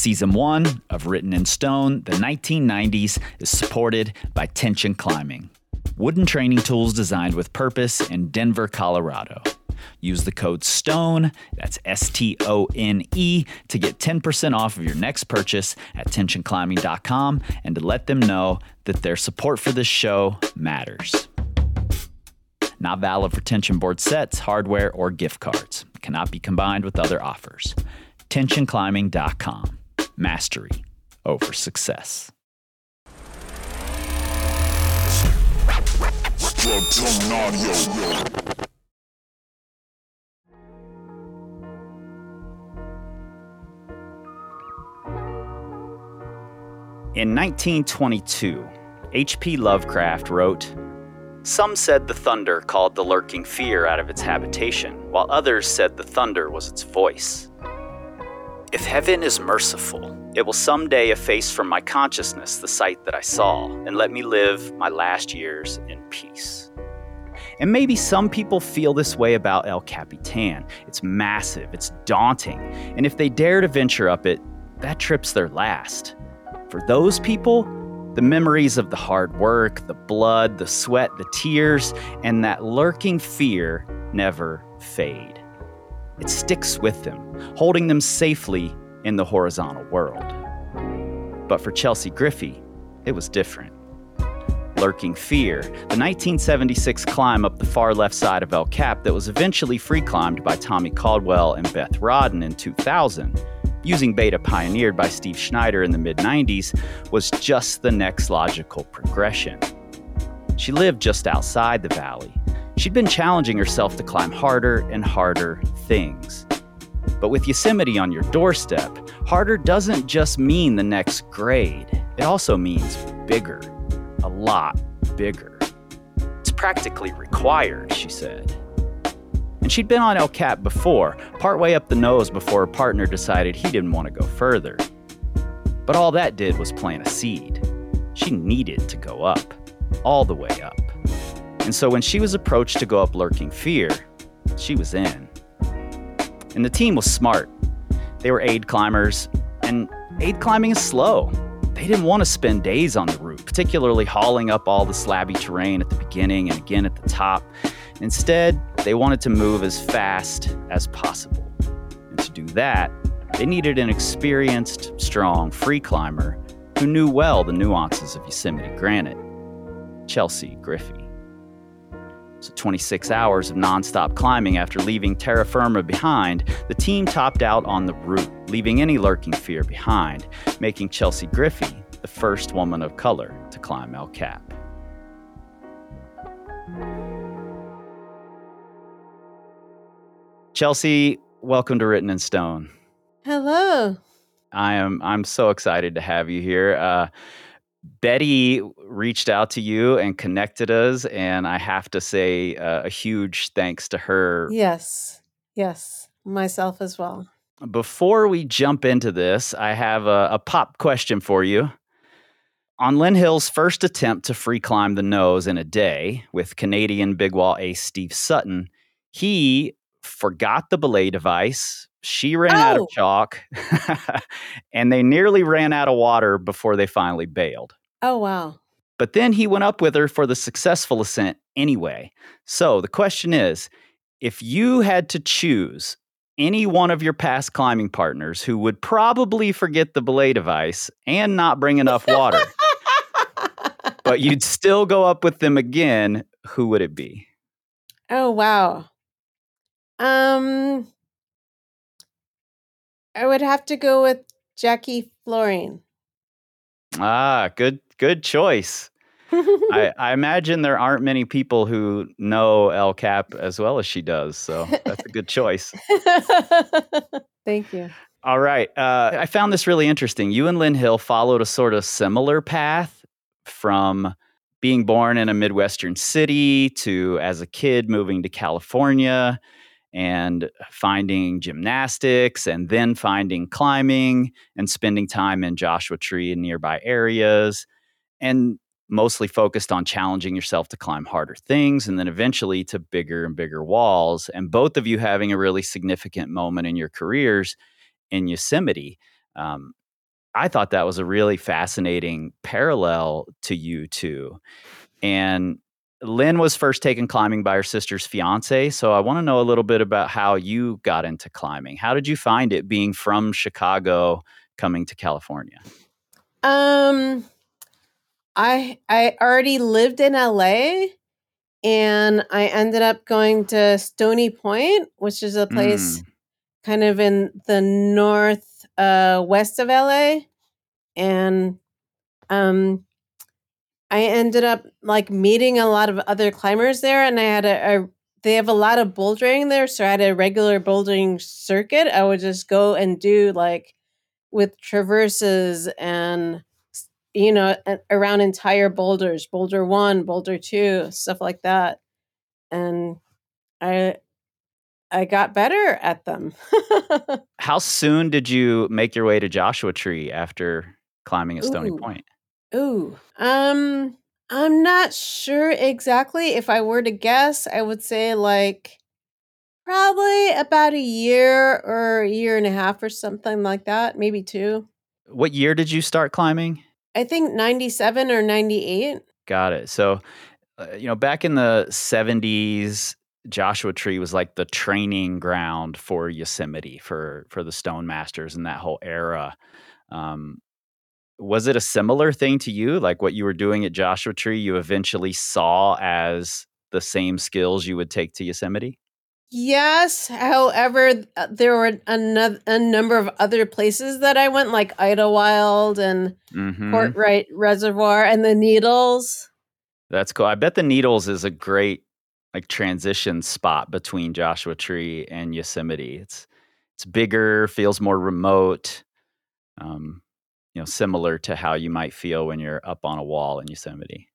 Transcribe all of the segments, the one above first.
Season 1 of Written in Stone, the 1990s, is supported by Tension Climbing, wooden training tools designed with purpose in Denver, Colorado. Use the code STONE, that's S T O N E, to get 10% off of your next purchase at tensionclimbing.com and to let them know that their support for this show matters. Not valid for tension board sets, hardware, or gift cards. Cannot be combined with other offers. Tensionclimbing.com. Mastery over success. In 1922, H.P. Lovecraft wrote, Some said the thunder called the lurking fear out of its habitation, while others said the thunder was its voice. If heaven is merciful, it will someday efface from my consciousness the sight that I saw and let me live my last years in peace. And maybe some people feel this way about El Capitan. It's massive, it's daunting, and if they dare to venture up it, that trip's their last. For those people, the memories of the hard work, the blood, the sweat, the tears, and that lurking fear never fade. It sticks with them, holding them safely in the horizontal world. But for Chelsea Griffie, it was different. Lurking Fear, the 1976 climb up the far left side of El Cap that was eventually free climbed by Tommy Caldwell and Beth Rodden in 2000, using beta pioneered by Steve Schneider in the mid 90s, was just the next logical progression. She lived just outside the valley. She'd been challenging herself to climb harder and harder things. But with Yosemite on your doorstep, harder doesn't just mean the next grade, it also means bigger, a lot bigger. It's practically required, she said. And she'd been on El Cap before, partway up the nose before her partner decided he didn't want to go further. But all that did was plant a seed. She needed to go up, all the way up. And so when she was approached to go up Lurking Fear, she was in. And the team was smart. They were aid climbers, and aid climbing is slow. They didn't want to spend days on the route, particularly hauling up all the slabby terrain at the beginning and again at the top. Instead, they wanted to move as fast as possible. And to do that, they needed an experienced, strong free climber who knew well the nuances of Yosemite granite Chelsea Griffie. So 26 hours of nonstop climbing after leaving terra firma behind, the team topped out on the route, leaving any lurking fear behind, making Chelsea Griffie the first woman of color to climb El Cap. Chelsea, welcome to Written in Stone. Hello. I am I'm so excited to have you here. Uh, Betty reached out to you and connected us, and I have to say uh, a huge thanks to her. Yes. Yes. Myself as well. Before we jump into this, I have a, a pop question for you. On Lynn Hill's first attempt to free climb the nose in a day with Canadian big wall ace Steve Sutton, he forgot the belay device. She ran out of Oh. chalk, and they nearly ran out of water before they finally bailed. Oh, wow. But then he went up with her for the successful ascent anyway. So the question is if you had to choose any one of your past climbing partners who would probably forget the belay device and not bring enough water, but you'd still go up with them again, who would it be? oh, wow. Um, I would have to go with Jackie Florine. Ah, good good choice. I, I imagine there aren't many people who know El Cap as well as she does, so that's a good choice. Thank you. All right. Uh, I found this really interesting. You and Lynn Hill followed a sort of similar path from being born in a Midwestern city to, as a kid, moving to California and finding gymnastics and then finding climbing and spending time in Joshua Tree and nearby areas and mostly focused on challenging yourself to climb harder things and then eventually to bigger and bigger walls. And both of you having a really significant moment in your careers in Yosemite. Um, I thought that was a really fascinating parallel to you two. And Lynn was first taken climbing by her sister's fiance. So I want to know a little bit about how you got into climbing. How did you find it being from Chicago coming to California? Um, I I already lived in LA, and I ended up going to Stony Point, which is a place Mm, kind of in the north uh, west of LA, and um, I ended up like meeting a lot of other climbers there, and I had a, a they have a lot of bouldering there, so I had a regular bouldering circuit. I would just go and do like with traverses and you know around entire boulders, boulder one, boulder two, stuff like that, and I I got better at them. how soon did you make your way to Joshua Tree after climbing at Stony Ooh. Point? Ooh. Um, I'm not sure exactly. If I were to guess, I would say like probably about a year or a year and a half or something like that, maybe two. What year did you start climbing? I think 97 or 98. Got it. So, uh, you know, back in the 70s, Joshua Tree was like the training ground for Yosemite for for the Stone Masters and that whole era. Um, was it a similar thing to you? Like what you were doing at Joshua Tree, you eventually saw as the same skills you would take to Yosemite? Yes, however, uh, there were another a number of other places that I went, like Idlewild and hmm Courtright Reservoir and the Needles. That's cool. I bet the Needles is a great like transition spot between Joshua Tree and Yosemite. It's it's bigger, feels more remote. Um, you know, similar to how you might feel when you're up on a wall in Yosemite.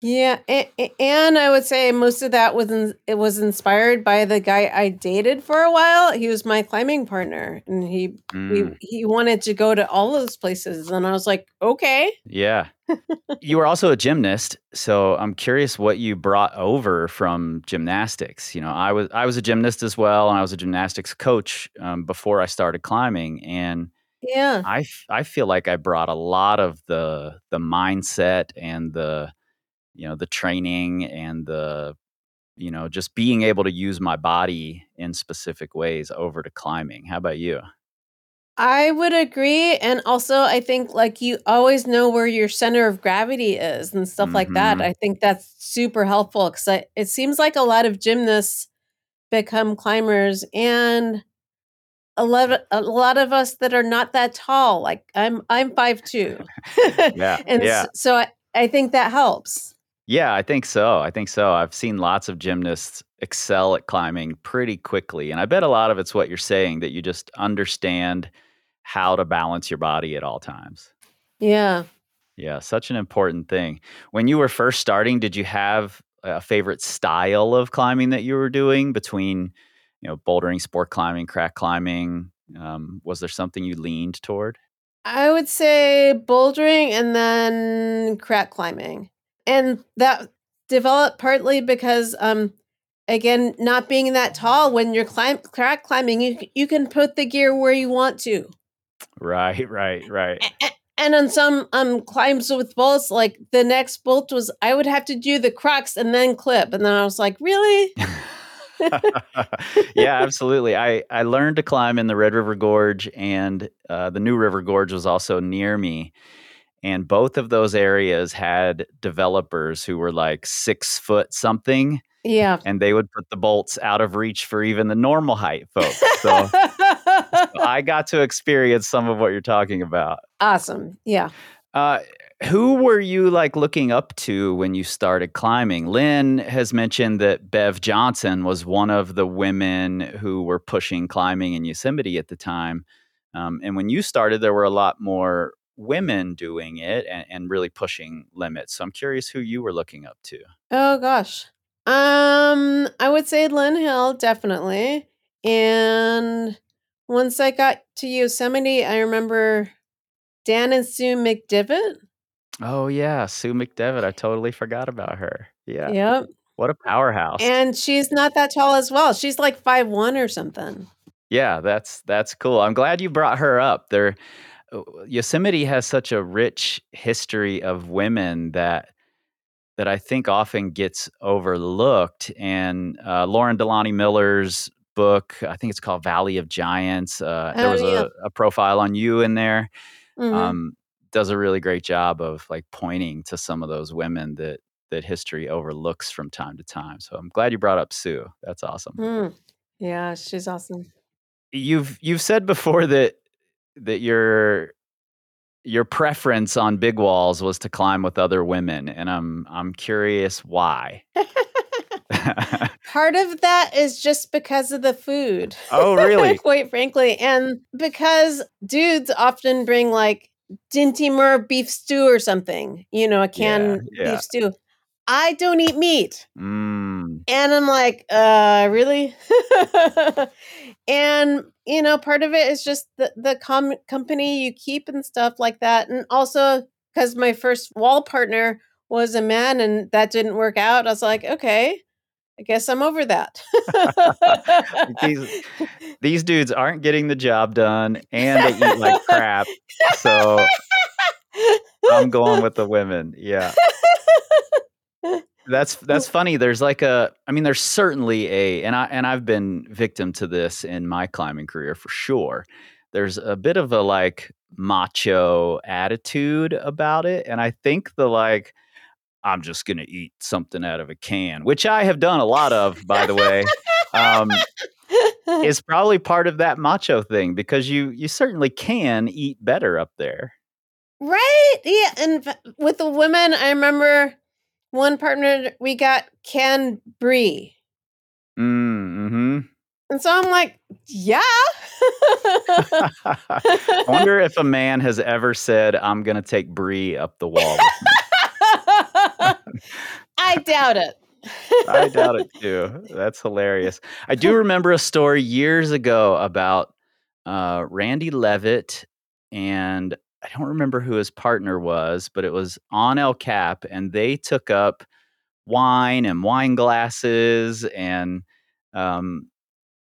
Yeah, and, and I would say most of that was in, it was inspired by the guy I dated for a while. He was my climbing partner, and he Mm, he he wanted to go to all those places, and I was like, okay. yeah. you were also a gymnast, so I'm curious what you brought over from gymnastics. You know, I was I was a gymnast as well, and I was a gymnastics coach um, before I started climbing, and Yeah, I, I feel like I brought a lot of the the mindset and the you know the training and the you know just being able to use my body in specific ways over to climbing. How about you? I would agree, and also I think like you always know where your center of gravity is and stuff like that. hmm I think that's super helpful because it seems like a lot of gymnasts become climbers, and a lot of, a lot of us that are not that tall. Like I'm I'm five two, Yeah, and yeah, s- so I, I think that helps. yeah. I think so. I think so. I've seen lots of gymnasts excel at climbing pretty quickly, and I bet a lot of it's what you're saying that you just understand how to balance your body at all times. Yeah. Yeah, such an important thing. When you were first starting, did you have a favorite style of climbing that you were doing between, you know, bouldering, sport climbing, crack climbing? Um, was there something you leaned toward? I would say bouldering and then crack climbing. And that developed partly because um again, not being that tall when you're climb crack climbing, you you can put the gear where you want to. Right, right, right. And on some um climbs with bolts, like the next bolt was I would have to do the crux and then clip. And then I was like, really? yeah, absolutely. I, I learned to climb in the Red River Gorge, and uh, the New River Gorge was also near me. And both of those areas had developers who were like six foot something Yeah. and they would put the bolts out of reach for even the normal height folks. So I got to experience some of what you're talking about. awesome. Yeah. Uh, who were you like looking up to when you started climbing? Lynn has mentioned that Bev Johnson was one of the women who were pushing climbing in Yosemite at the time. Um, and when you started, there were a lot more women doing it and, and really pushing limits. So I'm curious who you were looking up to. Oh gosh. Um, I would say Lynn Hill, definitely. And once I got to Yosemite, I remember Dan and Sue McDevitt. Oh yeah, Sue McDevitt. I totally forgot about her. Yeah. Yep. What a powerhouse. And she's not that tall as well. She's like five one or something. yeah, that's that's cool. I'm glad you brought her up. There uh, Yosemite has such a rich history of women that that I think often gets overlooked. And uh, Lauren DeLaunay Miller's book, I think it's called Valley of Giants. Uh, there Oh, was yeah. a, a profile on you in there. Mhm. Um, does a really great job of like pointing to some of those women that that history overlooks from time to time. So I'm glad you brought up Sue. That's awesome. Mm. Yeah, she's awesome. You've you've said before that that your your preference on big walls was to climb with other women, and I'm I'm curious why. Part of that is just because of the food. oh, really? Quite frankly. And because dudes often bring like Dinty beef stew or something, you know, a canned yeah. beef stew. I don't eat meat. Mm, And I'm like, uh, really? and, you know, part of it is just the, the com- company you keep and stuff like that. And also because my first wall partner was a man and that didn't work out, I was like, okay, I guess I'm over that. these these dudes aren't getting the job done, and they eat like crap. So I'm going with the women. Yeah. That's that's funny. There's like a I mean there's certainly a and I and I've been victim to this in my climbing career for sure. There's a bit of a like macho attitude about it and I think the like I'm just going to eat something out of a can, which I have done a lot of by the way. Um is probably part of that macho thing because you you certainly can eat better up there. Right? Yeah. And with the women, I remember one partner we got canned brie. Mm-hmm. And so I'm like, yeah. I wonder if a man has ever said, I'm going to take Brie up the wall. With me." I doubt it. I doubt it too. That's hilarious. I do remember a story years ago about uh, Randy Leavitt, and I don't remember who his partner was, but it was on El Cap, and they took up wine and wine glasses and um,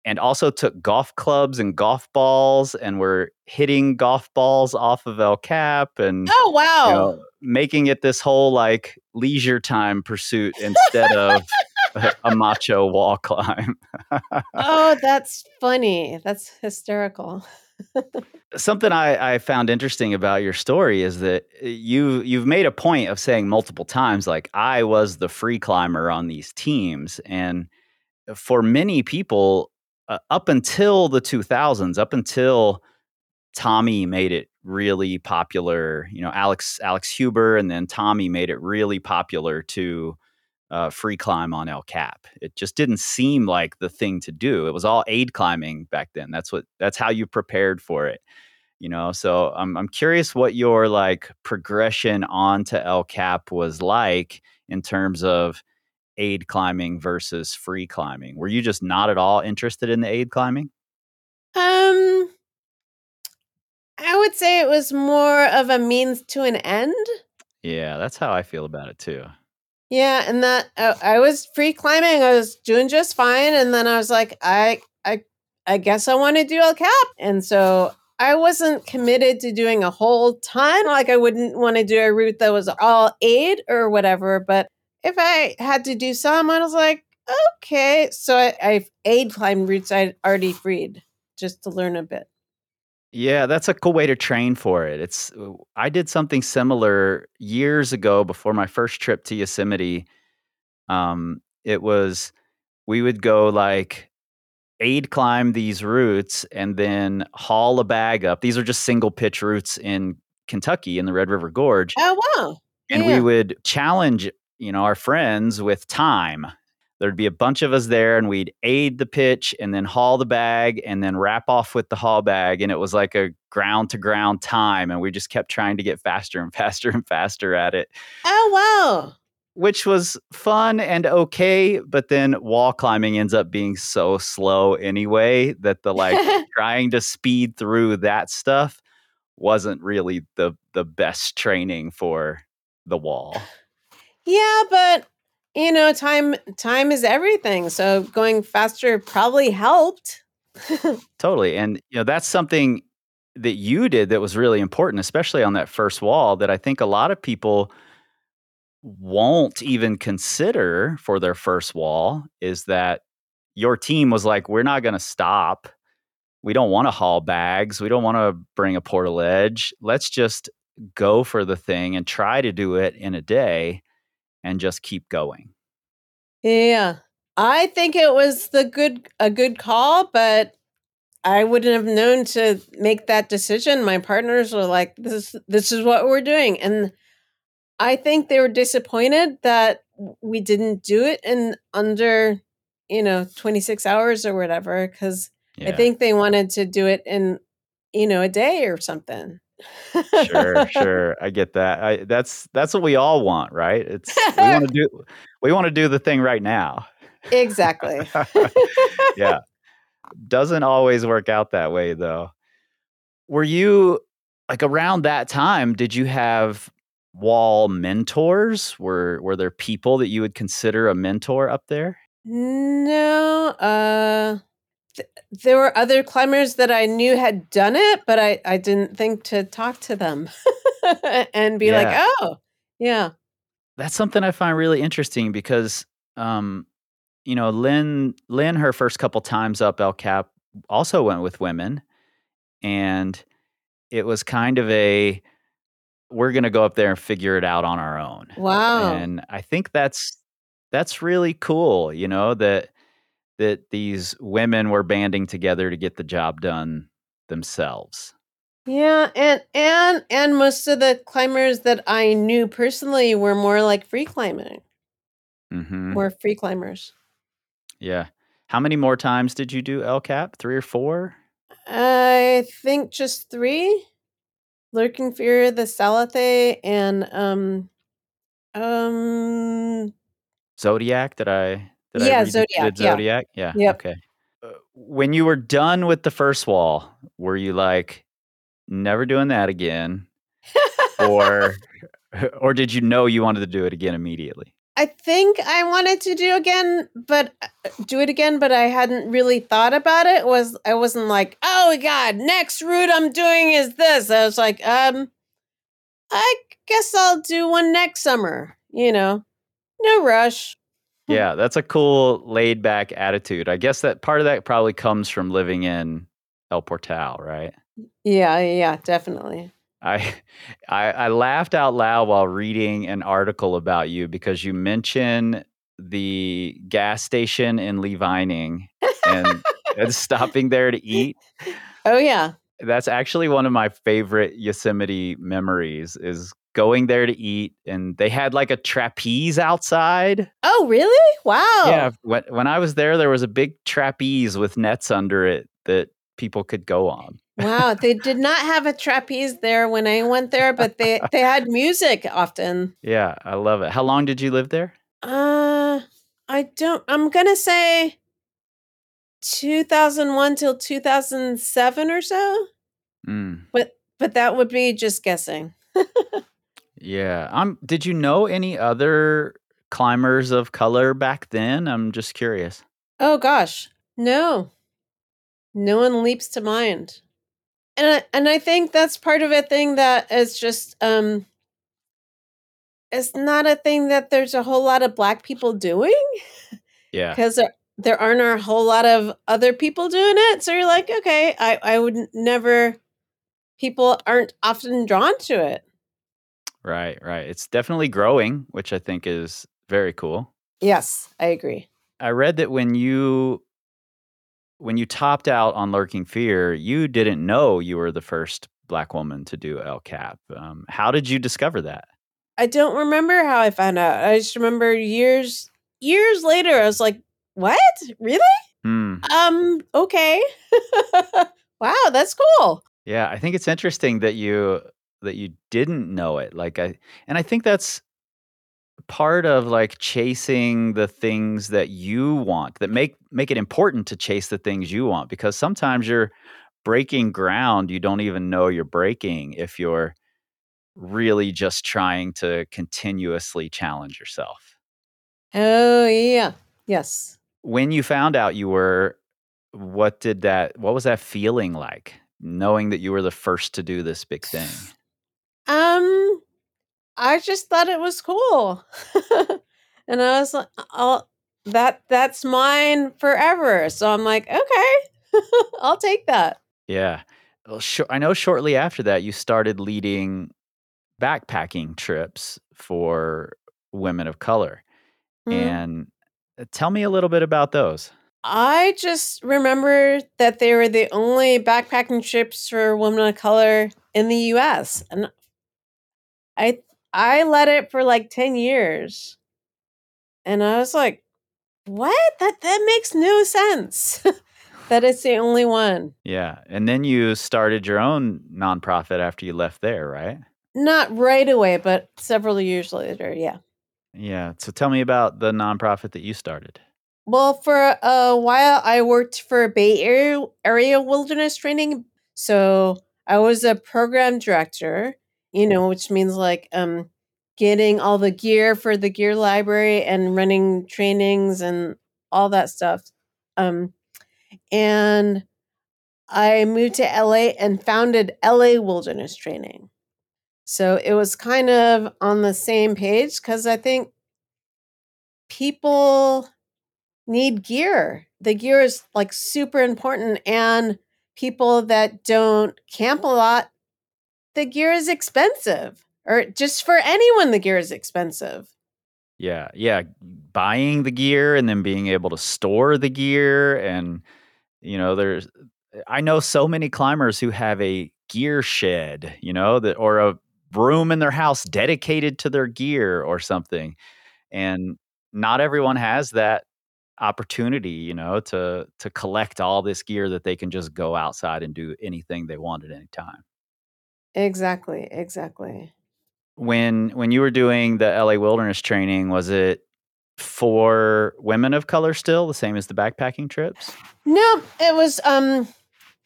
and also took golf clubs and golf balls and were hitting golf balls off of El Cap and Oh, wow. you know, making it this whole like leisure time pursuit instead of a, a macho wall climb. oh, that's funny. That's hysterical. Something I, I found interesting about your story is that uh, you you've made a point of saying multiple times like I was the free climber on these teams and for many people uh, up until the 2000s up until Tommy made it really popular. You know, Alex Alex Huber and then Tommy made it really popular to uh, free climb on El Cap. It just didn't seem like the thing to do. It was all aid climbing back then. That's what that's how you prepared for it. You know, so I'm I'm curious what your like progression onto El Cap was like in terms of aid climbing versus free climbing. Were you just not at all interested in the aid climbing? Um, I would say it was more of a means to an end. Yeah, that's how I feel about it too. Yeah, and that uh, I was free climbing. I was doing just fine, and then I was like, I, I, I guess I want to do El Cap, and so I wasn't committed to doing a whole ton. Like I wouldn't want to do a route that was all aid or whatever. But if I had to do some, I was like, okay. So I, I aid climbed routes I'd already freed just to learn a bit. Yeah, that's a cool way to train for it. It's I did something similar years ago before my first trip to Yosemite. Um, it was we would go like aid climb these routes and then haul a bag up. These are just single pitch routes in Kentucky in the Red River Gorge. Oh wow! and Yeah. we would challenge you know our friends with time. There'd be a bunch of us there and we'd aid the pitch and then haul the bag and then wrap off with the haul bag and it was like a ground to ground time and we just kept trying to get faster and faster and faster at it. Oh wow! which was fun and okay but then wall climbing ends up being so slow anyway that the like trying to speed through that stuff wasn't really the the best training for the wall Yeah, but you know, time time is everything. So going faster probably helped. Totally. And you know, that's something that you did that was really important, especially on that first wall, that I think a lot of people won't even consider for their first wall is that your team was like, we're not going to stop. We don't want to haul bags. We don't want to bring a portaledge. Let's just go for the thing and try to do it in a day and just keep going. Yeah. I think it was the good a good call, but I wouldn't have known to make that decision. My partners were like, "This this is what we're doing," and I think they were disappointed that we didn't do it in under, you know, twenty six hours or whatever. Because Yeah. I think they wanted to do it in, you know, a day or something. Sure, sure. I get that. I, that's that's what we all want, right? It's we want to do we want to do the thing right now. exactly. yeah. Doesn't always work out that way though. Were you like around that time did you have wall mentors? Were were there people that you would consider a mentor up there? No, uh, th- there were other climbers that I knew had done it, but I, I didn't think to talk to them and be like, oh, yeah. That's something I find really interesting because um you know, Lynn Lynn her first couple times up El Cap also went with women and it was kind of a we're going to go up there and figure it out on our own. Wow. And I think that's that's really cool, you know, that that these women were banding together to get the job done themselves. Yeah, and and and most of the climbers that I knew personally were more like free climbing, Mhm. more free climbers. Yeah. How many more times did you do El Cap? 3 or 4? I think just three. Lurking Fear, the Salathe, and um um Zodiac? Did I did Yeah, you Zodiac, did yeah. Zodiac? Yeah. Yep. Okay. Uh, when you were done with the first wall, were you like never doing that again or or did you know you wanted to do it again immediately? I think I wanted to do again, but uh, do it again, but I hadn't really thought about it. Was I wasn't like, oh god, next route I'm doing is this. I was like, um, I guess I'll do one next summer. You know, no rush. Yeah, that's a cool laid back attitude. I guess that part of that probably comes from living in El Portal, right? Yeah, yeah, definitely. I, I I laughed out loud while reading an article about you because you mention the gas station in Lee Vining and, and stopping there to eat. Oh yeah. That's actually one of my favorite Yosemite memories is going there to eat and they had like a trapeze outside. Oh really? Wow. Yeah, when when I was there there was a big trapeze with nets under it that people could go on. Wow. They did not have a trapeze there when I went there, but they they had music often. Yeah, I love it. How long did you live there? Uh, I don't. I'm gonna say 2001 till 2007 or so. Mm. But but that would be just guessing. Yeah. Um did you know any other climbers of color back then? I'm just curious. Oh gosh, no, no one leaps to mind. And I, and I think that's part of a thing that is just um. It's not a thing that there's a whole lot of black people doing Yeah. because there, there aren't a whole lot of other people doing it. So you're like, okay, I, I would never, people aren't often drawn to it. Right, right. It's definitely growing, which I think is very cool. Yes, I agree. I read that when you when you topped out on Lurking Fear, you didn't know you were the first black woman to do El Cap. Um, how did you discover that? I don't remember how I found out. I just remember years, years later, I was like, what? Really? Hmm. Um, okay. wow, that's cool. Yeah, I think it's interesting that you that you didn't know it. Like I and I think that's part of like chasing the things that you want that make make it important to chase the things you want because sometimes you're breaking ground you don't even know you're breaking if you're really just trying to continuously challenge yourself. Oh, yeah. Yes. When you found out you were what did that what was that feeling like? knowing that you were the first to do this big thing? Um, I just thought it was cool, and I was like, "I'll that that's mine forever." So I'm like, "Okay, I'll take that." Yeah. Well, sure. I know shortly after that, you started leading backpacking trips for women of color. Mm. And uh, tell me a little bit about those. I just remember that they were the only backpacking trips for women of color in the US. And I I led it for like 10 years. And I was like, what? That that makes no sense. that it's the only one. Yeah. And then you started your own nonprofit after you left there, right? Not right away, but several years later, yeah. Yeah. So tell me about the nonprofit that you started. Well, for a while, I worked for Bay Area, Area Wilderness Training. So I was a program director, you know, which means like um, getting all the gear for the gear library and running trainings and all that stuff. Um, and I moved to LA and founded LA Wilderness Training. So it was kind of on the same page because I think people need gear. The gear is like super important, and people that don't camp a lot, the gear is expensive. Or just for anyone, the gear is expensive. Yeah. Yeah. Buying the gear and then being able to store the gear. And, you know, there's, I know so many climbers who have a gear shed, you know, that, or a room in their house dedicated to their gear or something. And not everyone has that opportunity, you know, to to collect all this gear that they can just go outside and do anything they want at any time. Exactly. Exactly. When when you were doing the LA Wilderness training, was it for women of color still, the same as the backpacking trips? No, it was um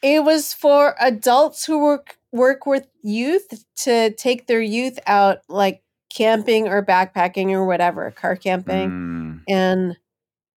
it was for adults who work work with youth to take their youth out like camping or backpacking or whatever, car camping. Mm, And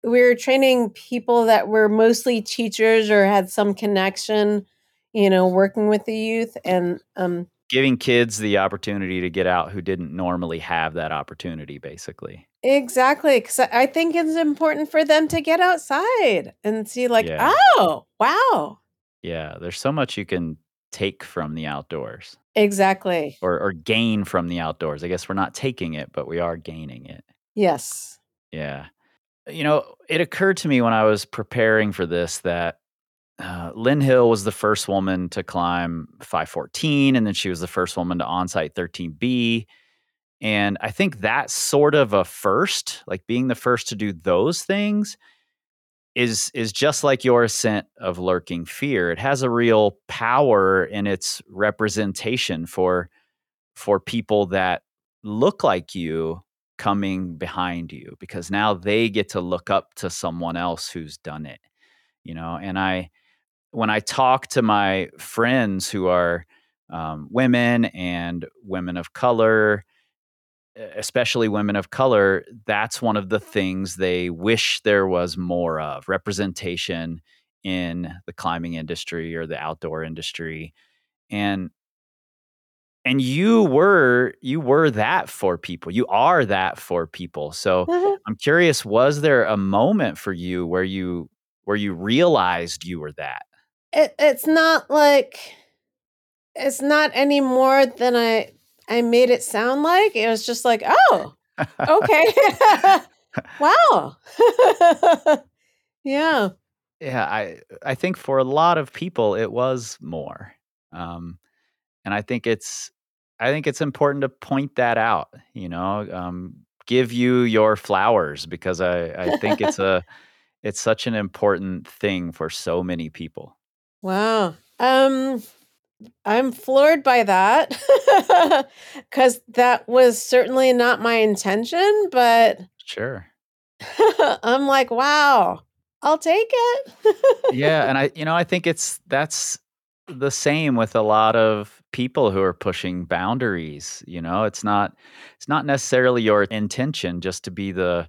we were training people that were mostly teachers or had some connection, you know, working with the youth and um giving kids the opportunity to get out who didn't normally have that opportunity, basically. exactly I I think it's important for them to get outside and see like, Yeah. "Oh, wow." Yeah. There's so much you can take from the outdoors. Exactly. or or gain from the outdoors. I guess we're not taking it, but we are gaining it. Yes. Yeah. You know, it occurred to me when I was preparing for this that uh, Lynn Hill was the first woman to climb 514, and then she was the first woman to onsite 13B. And I think that's sort of a first, like being the first to do those things is is just like your ascent of lurking fear. It has a real power in its representation for for people that look like you coming behind you because now they get to look up to someone else who's done it you know and i when i talk to my friends who are um, women and women of color especially women of color that's one of the things they wish there was more of representation in the climbing industry or the outdoor industry. And and you were you were that for people you are that for people. So Mhm. i'm curious was there a moment for you where you where you realized you were that It it's not like it's not any more than I I made it sound like. It was just like, "Oh, okay. wow." yeah. yeah i i think for a lot of people it was more um and i think it's i think it's important to point that out you know um give you your flowers because i i think it's a it's such an important thing for so many people Wow. Um I'm floored by that cuz that was certainly not my intention, but sure I'm like, "Wow. I'll take it." yeah and i you know i think it's that's the same with a lot of people who are pushing boundaries you know it's not it's not necessarily your intention just to be the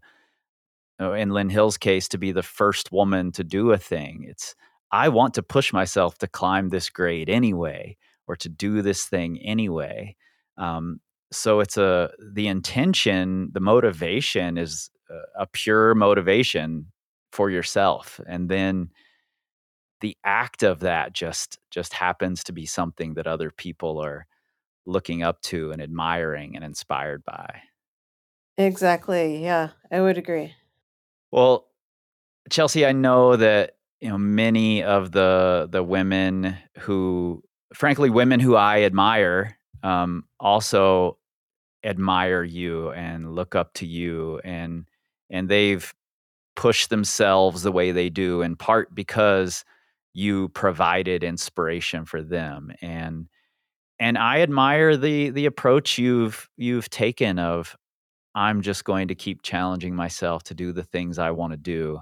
oh, in lynn hill's case to be the first woman to do a thing it's I want to push myself to climb this grade anyway, or to do this thing anyway. Um, so it's a the intention, the motivation is a pure motivation for yourself, and then the act of that just just happens to be something that other people are looking up to and admiring and inspired by. Exactly. Yeah, I would agree. Well, Chelsea, I know that you know many of the the women who, frankly, women who I admire, um, also admire you and look up to you, and and they've pushed themselves the way they do in part because you provided inspiration for them and and I admire the the approach you've you've taken of I'm just going to keep challenging myself to do the things I want to do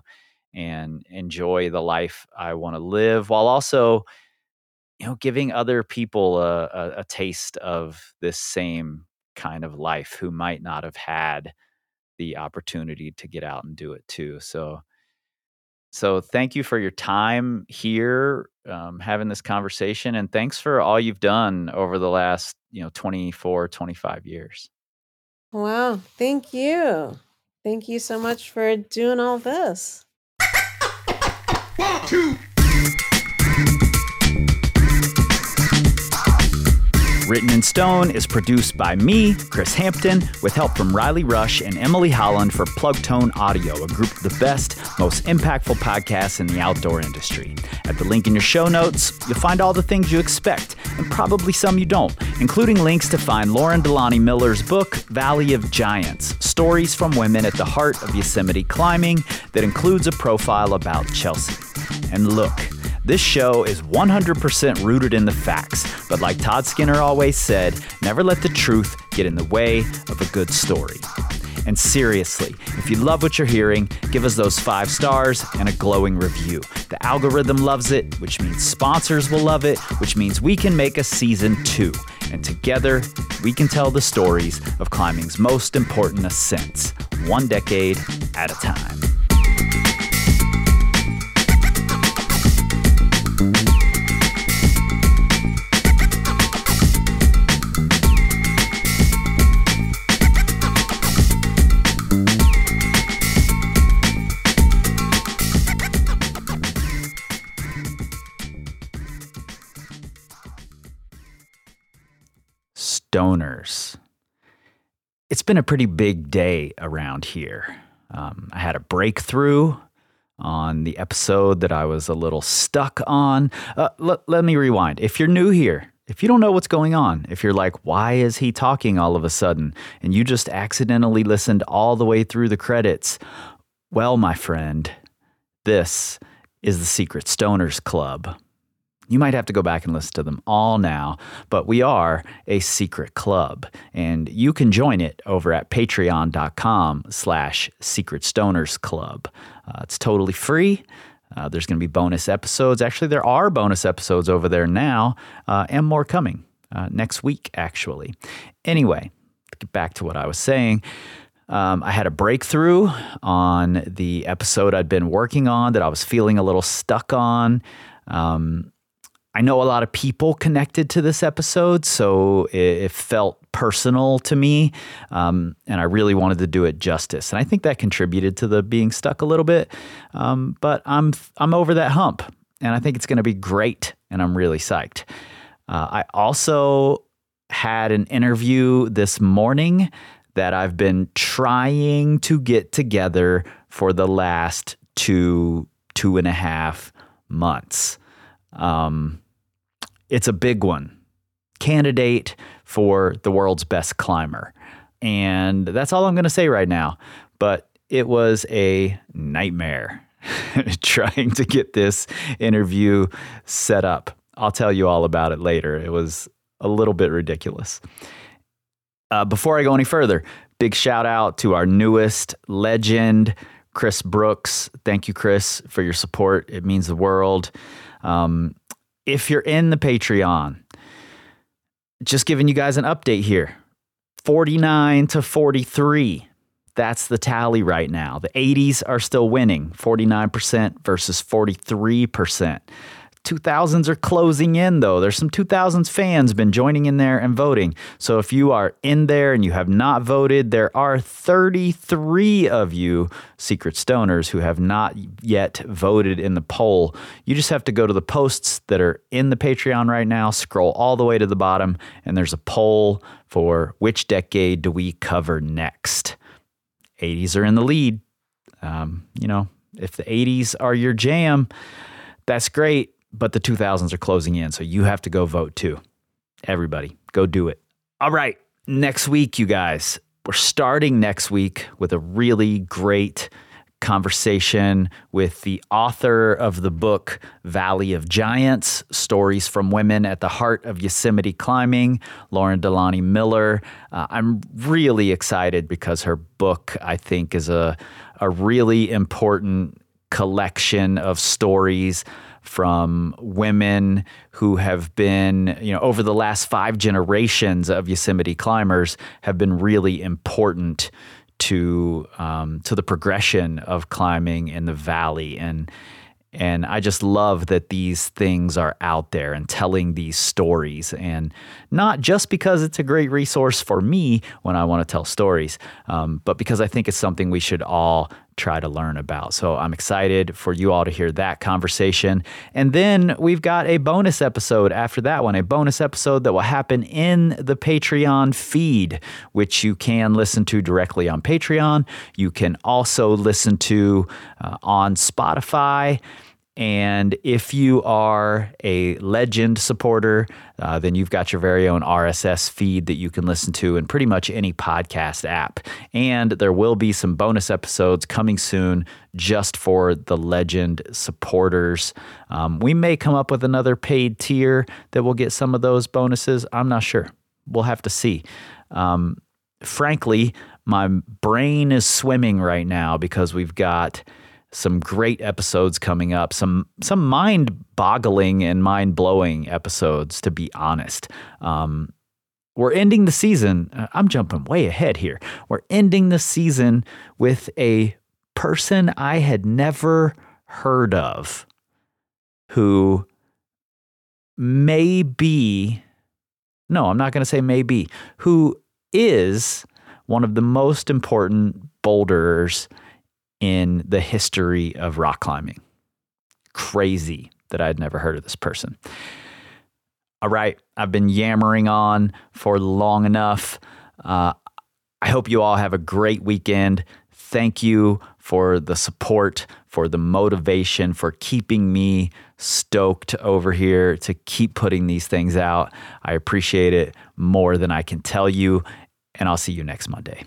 and enjoy the life I want to live while also you know giving other people a, a, a taste of this same kind of life who might not have had the opportunity to get out and do it too so so thank you for your time here um, having this conversation and thanks for all you've done over the last you know 24 25 years. Wow thank you. Thank you so much for doing all this Written in Stone is produced by me, Kris Hampton, with help from Riley Rush and Emily Holland for Plugtone Audio, a group of the best, most impactful podcasts in the outdoor industry. At the link in your show notes, you'll find all the things you expect, and probably some you don't, including links to find Lauren DeLaunay Miller's book, Valley of Giants Stories from Women at the Heart of Yosemite Climbing, that includes a profile about Chelsea. And look, this show is 100% rooted in the facts, but like Todd Skinner always said, never let the truth get in the way of a good story. And seriously, if you love what you're hearing, give us those five stars and a glowing review. The algorithm loves it, which means sponsors will love it, which means we can make a season two. And together, we can tell the stories of climbing's most important ascents, one decade at a time. Stoners. It's been a pretty big day around here. Um, I had a breakthrough on the episode that I was a little stuck on. Uh, l- let me rewind. If you're new here, if you don't know what's going on, if you're like, why is he talking all of a sudden? And you just accidentally listened all the way through the credits, well, my friend, this is the Secret Stoners Club. You might have to go back and listen to them all now, but we are a secret club, and you can join it over at patreon.com slash secret stoners club. Uh, it's totally free. Uh, there's going to be bonus episodes. Actually, there are bonus episodes over there now, uh, and more coming uh, next week, actually. Anyway, get back to what I was saying. Um, I had a breakthrough on the episode I'd been working on that I was feeling a little stuck on. Um, I know a lot of people connected to this episode, so it, it felt personal to me, um, and I really wanted to do it justice. And I think that contributed to the being stuck a little bit. Um, but I'm I'm over that hump, and I think it's going to be great, and I'm really psyched. Uh, I also had an interview this morning that I've been trying to get together for the last two two and a half months. Um, it's a big one. Candidate for the world's best climber. And that's all I'm going to say right now. But it was a nightmare trying to get this interview set up. I'll tell you all about it later. It was a little bit ridiculous. Uh, before I go any further, big shout out to our newest legend, Chris Brooks. Thank you, Chris, for your support. It means the world. Um, if you're in the Patreon, just giving you guys an update here 49 to 43. That's the tally right now. The 80s are still winning 49% versus 43%. 2000s are closing in though. There's some 2000s fans been joining in there and voting. So if you are in there and you have not voted, there are 33 of you secret stoners who have not yet voted in the poll. You just have to go to the posts that are in the Patreon right now, scroll all the way to the bottom and there's a poll for which decade do we cover next. 80s are in the lead. Um, you know, if the 80s are your jam, that's great but the 2000s are closing in, so you have to go vote too. Everybody, go do it. All right, next week, you guys, we're starting next week with a really great conversation with the author of the book Valley of Giants Stories from Women at the Heart of Yosemite Climbing, Lauren DeLaunay Miller. Uh, I'm really excited because her book, I think, is a, a really important collection of stories from women who have been, you know, over the last five generations of Yosemite climbers have been really important to um, to the progression of climbing in the valley and and I just love that these things are out there and telling these stories. And not just because it's a great resource for me when I want to tell stories, um, but because I think it's something we should all try to learn about. So I'm excited for you all to hear that conversation. And then we've got a bonus episode after that one, a bonus episode that will happen in the Patreon feed, which you can listen to directly on Patreon. You can also listen to uh, on Spotify. And if you are a legend supporter, uh, then you've got your very own RSS feed that you can listen to in pretty much any podcast app. And there will be some bonus episodes coming soon just for the legend supporters. Um, we may come up with another paid tier that will get some of those bonuses. I'm not sure. We'll have to see. Um, frankly, my brain is swimming right now because we've got some great episodes coming up, some some mind-boggling and mind-blowing episodes. To be honest, um, we're ending the season. Uh, I'm jumping way ahead here. We're ending the season with a person I had never heard of, who may be. No, I'm not going to say maybe. Who is one of the most important boulderers in the history of rock climbing. Crazy that I'd never heard of this person. All right, I've been yammering on for long enough. Uh, I hope you all have a great weekend. Thank you for the support, for the motivation, for keeping me stoked over here to keep putting these things out. I appreciate it more than I can tell you, and I'll see you next Monday.